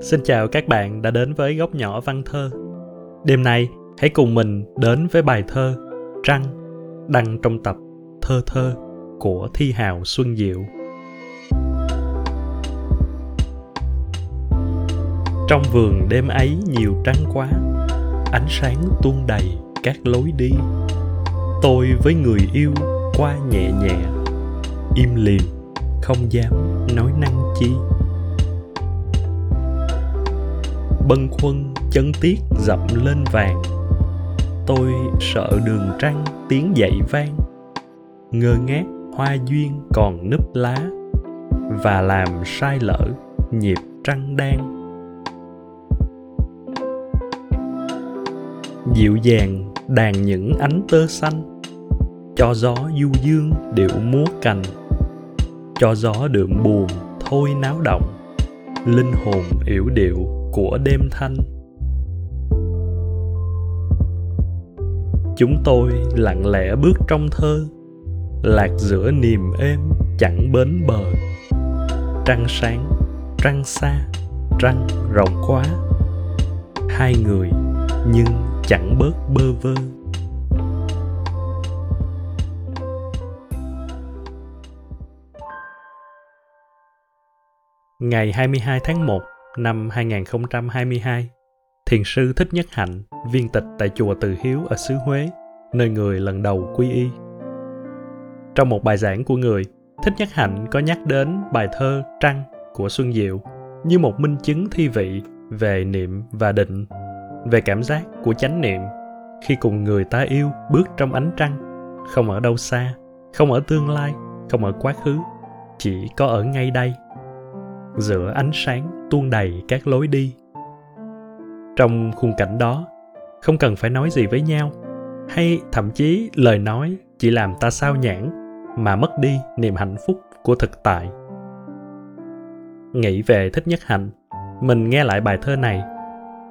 Xin chào các bạn đã đến với góc nhỏ văn thơ. Đêm nay, hãy cùng mình đến với bài thơ Trăng đăng trong tập Thơ thơ của Thi Hào Xuân Diệu. Trong vườn đêm ấy nhiều trăng quá, ánh sáng tuôn đầy các lối đi. Tôi với người yêu qua nhẹ nhẹ, im lìm, không dám nói năng chi. Bâng khuâng chân tiết dậm lên vàng. Tôi sợ đường trăng tiếng dậy vang, ngơ ngác hoa duyên còn nấp lá và làm sai lỡ nhịp trăng đan dịu dàng đàn những ánh tơ xanh, cho gió du dương điệu múa cành. Cho gió đượm buồn thôi náo động, linh hồn yểu điệu của đêm thanh. Chúng tôi lặng lẽ bước trong thơ, lạc giữa niềm êm chẳng bến bờ. Trăng sáng, trăng xa, trăng rộng quá. Hai người nhưng chẳng bớt bơ vơ. Ngày 22 tháng 1 năm 2022, thiền sư Thích Nhất Hạnh, viên tịch tại chùa Từ Hiếu ở xứ Huế, nơi người lần đầu quy y. Trong một bài giảng của người, Thích Nhất Hạnh có nhắc đến bài thơ Trăng của Xuân Diệu như một minh chứng thi vị về niệm và định, về cảm giác của chánh niệm khi cùng người ta yêu bước trong ánh trăng, không ở đâu xa, không ở tương lai, không ở quá khứ, chỉ có ở ngay đây giữa ánh sáng tuôn đầy các lối đi. Trong khung cảnh đó, không cần phải nói gì với nhau, hay thậm chí lời nói chỉ làm ta sao nhãn mà mất đi niềm hạnh phúc của thực tại. Nghĩ về thích nhất hạnh, mình nghe lại bài thơ này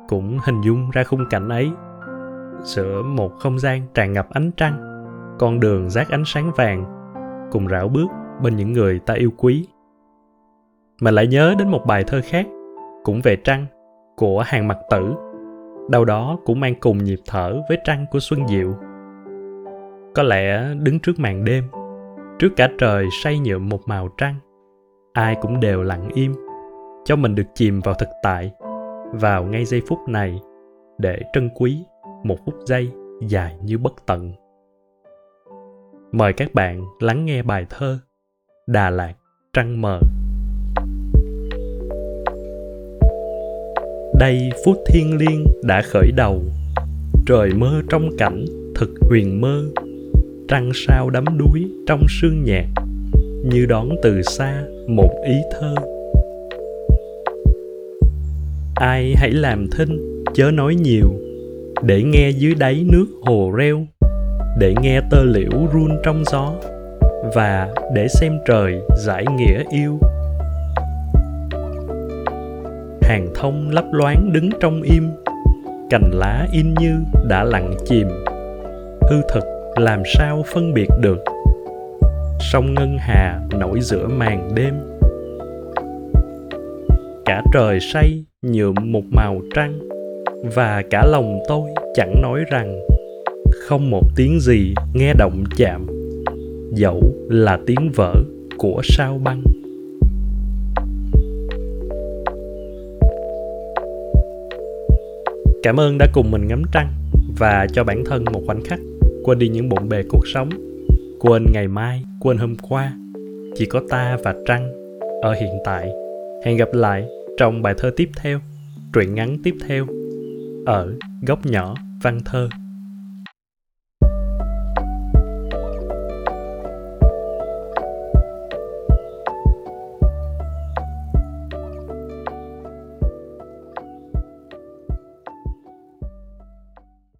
cũng hình dung ra khung cảnh ấy. Giữa một không gian tràn ngập ánh trăng, con đường rác ánh sáng vàng cùng rảo bước bên những người ta yêu quý mà lại nhớ đến một bài thơ khác, cũng về trăng, của hàng mặt tử. Đâu đó cũng mang cùng nhịp thở với trăng của xuân diệu. Có lẽ đứng trước màn đêm, trước cả trời say nhuộm một màu trăng, ai cũng đều lặng im, cho mình được chìm vào thực tại, vào ngay giây phút này, để trân quý một phút giây dài như bất tận. Mời các bạn lắng nghe bài thơ đà lạt trăng mờ. Đây phút thiên liêng đã khởi đầu. Trời mơ trong cảnh thật huyền mơ. Trăng sao đắm đuối trong sương nhạc, như đón từ xa một ý thơ. Ai hãy làm thinh, chớ nói nhiều, để nghe dưới đáy nước hồ reo, để nghe tơ liễu run trong gió, và để xem trời giải nghĩa yêu hàng thông lấp loáng đứng trong im, cành lá in như đã lặng chìm. Hư thực làm sao phân biệt được? Sông ngân hà nổi giữa màn đêm. Cả trời say nhuộm một màu trăng, và cả lòng tôi chẳng nói rằng không một tiếng gì nghe động chạm. Dẫu là tiếng vỡ của sao băng. Cảm ơn đã cùng mình ngắm trăng và cho bản thân một khoảnh khắc quên đi những bộn bề cuộc sống, quên ngày mai, quên hôm qua. Chỉ có ta và trăng ở hiện tại. Hẹn gặp lại trong bài thơ tiếp theo, truyện ngắn tiếp theo ở góc nhỏ văn thơ